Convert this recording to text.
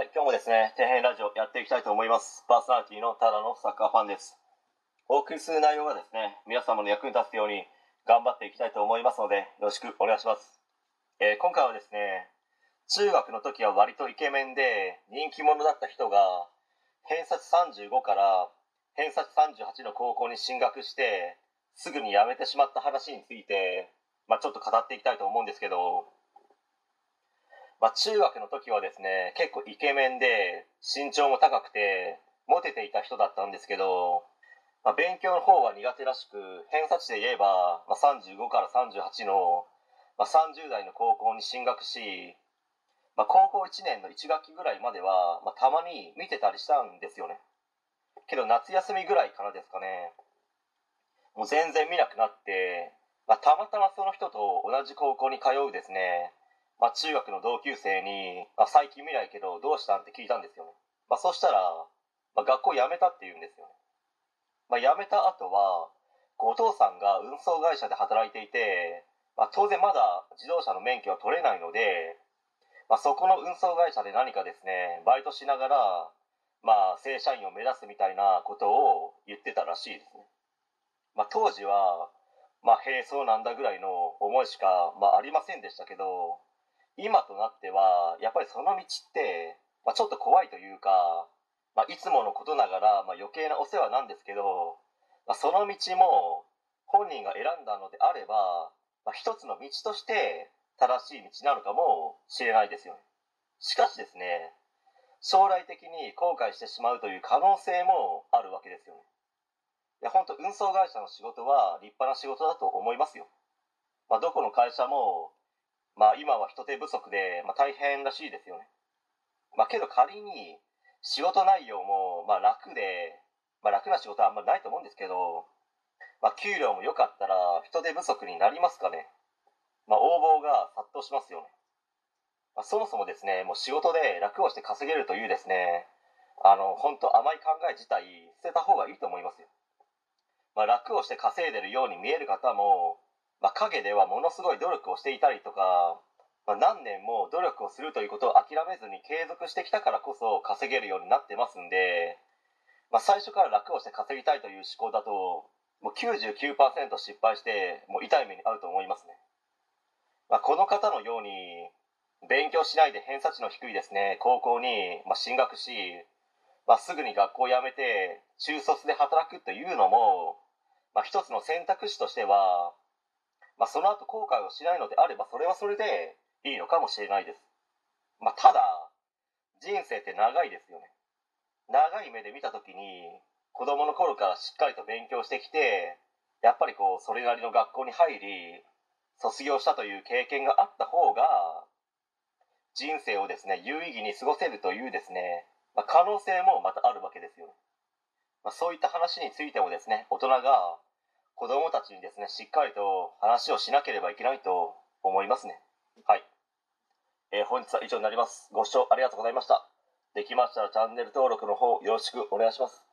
はい、今日もですね、底辺ラジオやっていきたいと思います。パーソナリティのただのサッカーファンです。お送りする内容がですね、皆様の役に立つように頑張っていきたいと思いますので、よろしくお願いします。えー今回はですね、中学の時は割とイケメンで人気者だった人が、偏差値35から偏差値38の高校に進学して、すぐに辞めてしまった話について、まあちょっと語っていきたいと思うんですけど、まあ、中学の時はですね結構イケメンで身長も高くてモテていた人だったんですけど、まあ、勉強の方は苦手らしく偏差値で言えば、まあ、35から38の、まあ、30代の高校に進学し、まあ、高校1年の1学期ぐらいまでは、まあ、たまに見てたりしたんですよね。けど夏休みぐらいからですかねもう全然見なくなって、まあ、たまたまその人と同じ高校に通うですねまあ、中学の同級生に、まあ、最近見ないけどどうしたんって聞いたんですよね、まあ、そしたら、まあ、学校辞めたって言うんですよね、まあ、辞めた後はお父さんが運送会社で働いていて、まあ、当然まだ自動車の免許は取れないので、まあ、そこの運送会社で何かですねバイトしながら、まあ、正社員を目指すみたいなことを言ってたらしいですね、まあ、当時はまあ、へえそうなんだぐらいの思いしか、まあ、ありませんでしたけど今となってはやっぱりその道って、まあ、ちょっと怖いというか、まあ、いつものことながら、まあ、余計なお世話なんですけど、まあ、その道も本人が選んだのであれば、まあ、一つの道として正しい道なのかもしれないですよね。しかしですね将来的に後悔してしまうという可能性もあるわけですよね。いや本当運送会社の仕事は立派な仕事だと思いますよ、まあ、どこの会社もまあ今は人手不足で、まあ、大変らしいですよね。まあけど仮に仕事内容もまあ楽で、まあ楽な仕事はあんまりないと思うんですけど、まあ給料も良かったら人手不足になりますかね。まあ応募が殺到しますよね。まあ、そもそもですね、もう仕事で楽をして稼げるというですね、あの、本当甘い考え自体捨てた方がいいと思いますよ。まあ楽をして稼いでるように見える方も、まあ、陰ではものすごい努力をしていたりとか、まあ、何年も努力をするということを諦めずに継続してきたからこそ稼げるようになってますんで、まあ、最初から楽をして稼ぎたいという思考だともう99%失敗してもう痛い目に遭うと思いますね、まあ、この方のように勉強しないで偏差値の低いですね。高校にまあ進学し、まあ、すぐに学校を辞めて中卒で働くというのも、まあ、一つの選択肢としてはまあ、その後後悔をしないのであればそれはそれでいいのかもしれないです、まあ、ただ人生って長いですよね。長い目で見た時に子供の頃からしっかりと勉強してきてやっぱりこうそれなりの学校に入り卒業したという経験があった方が人生をですね有意義に過ごせるというですね、まあ、可能性もまたあるわけですよね、まあ、そういった話についてもですね大人が子供たちにですねしっかりと話をしなければいけないと思いますね。はい、えー本日は以上になります。ご視聴ありがとうございました。できましたらチャンネル登録の方よろしくお願いします。